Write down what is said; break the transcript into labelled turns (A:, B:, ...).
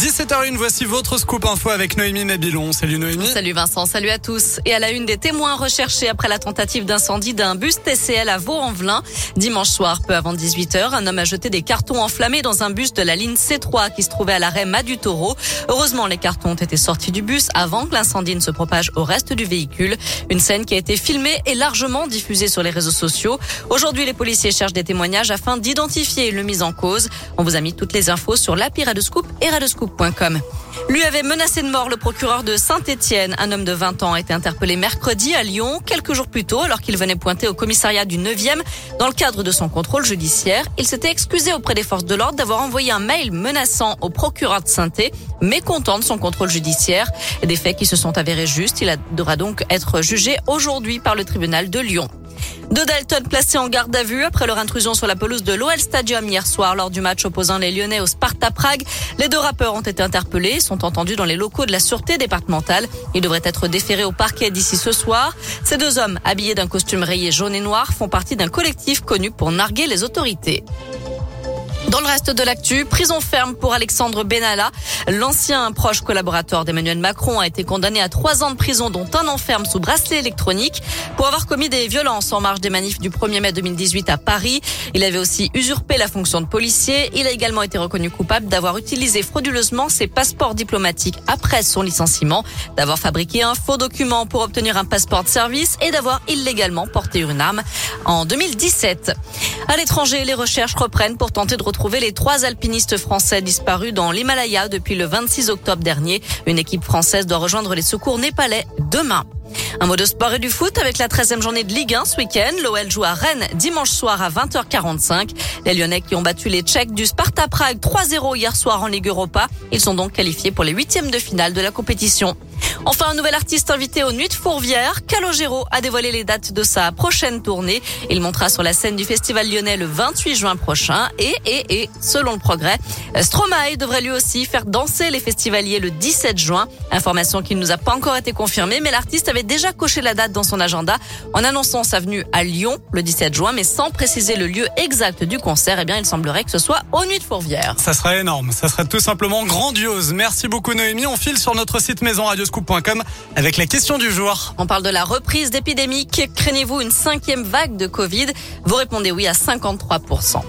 A: 17h01, voici votre scoop info avec Noémie Mabilon. Salut Noémie.
B: Salut Vincent, salut à tous. Et à la une des témoins recherchés après la tentative d'incendie d'un bus TCL à Vaux-en-Velin. Dimanche soir, peu avant 18h, un homme a jeté des cartons enflammés dans un bus de la ligne C3 qui se trouvait à l'arrêt Taureau. Heureusement, les cartons ont été sortis du bus avant que l'incendie ne se propage au reste du véhicule. Une scène qui a été filmée et largement diffusée sur les réseaux sociaux. Aujourd'hui, les policiers cherchent des témoignages afin d'identifier le mis en cause. On vous a mis toutes les infos sur l'appli Radescoop et Lui avait menacé de mort le procureur de Saint-Étienne. Un homme de 20 ans a été interpellé mercredi à Lyon, quelques jours plus tôt, alors qu'il venait pointer au commissariat du 9e dans le cadre de son contrôle judiciaire. Il s'était excusé auprès des forces de l'ordre d'avoir envoyé un mail menaçant au procureur de Saint-Étienne, mécontent de son contrôle judiciaire. Des faits qui se sont avérés justes. Il devra donc être jugé aujourd'hui par le tribunal de Lyon. Deux Dalton placés en garde à vue après leur intrusion sur la pelouse de l'OL Stadium hier soir lors du match opposant les Lyonnais au Sparta Prague. Les deux rappeurs ont été interpellés sont entendus dans les locaux de la sûreté départementale. Ils devraient être déférés au parquet d'ici ce soir. Ces deux hommes, habillés d'un costume rayé jaune et noir, font partie d'un collectif connu pour narguer les autorités. Dans le reste de l'actu, prison ferme pour Alexandre Benalla. L'ancien proche collaborateur d'Emmanuel Macron a été condamné à trois ans de prison, dont un enferme sous bracelet électronique, pour avoir commis des violences en marge des manifs du 1er mai 2018 à Paris. Il avait aussi usurpé la fonction de policier. Il a également été reconnu coupable d'avoir utilisé frauduleusement ses passeports diplomatiques après son licenciement, d'avoir fabriqué un faux document pour obtenir un passeport de service et d'avoir illégalement porté une arme en 2017. À l'étranger, les recherches reprennent pour tenter de retrouver les trois alpinistes français disparus dans l'Himalaya depuis le 26 octobre dernier. Une équipe française doit rejoindre les secours népalais demain. Un mot de sport et du foot avec la 13e journée de Ligue 1 ce week-end. L'OL joue à Rennes dimanche soir à 20h45. Les Lyonnais qui ont battu les Tchèques du Sparta Prague 3-0 hier soir en Ligue Europa. Ils sont donc qualifiés pour les huitièmes de finale de la compétition. Enfin, un nouvel artiste invité aux Nuits de Fourvière, Calogero, a dévoilé les dates de sa prochaine tournée. Il montera sur la scène du Festival lyonnais le 28 juin prochain. Et, et, et, selon le progrès, Stromae devrait lui aussi faire danser les festivaliers le 17 juin. Information qui ne nous a pas encore été confirmée, mais l'artiste avait déjà coché la date dans son agenda en annonçant sa venue à Lyon le 17 juin, mais sans préciser le lieu exact du concert. Eh bien, il semblerait que ce soit aux Nuits de Fourvière.
A: Ça serait énorme. Ça serait tout simplement grandiose. Merci beaucoup, Noémie. On file sur notre site maison avec la question du jour.
B: On parle de la reprise d'épidémie. Craignez-vous une cinquième vague de Covid? Vous répondez oui à 53%.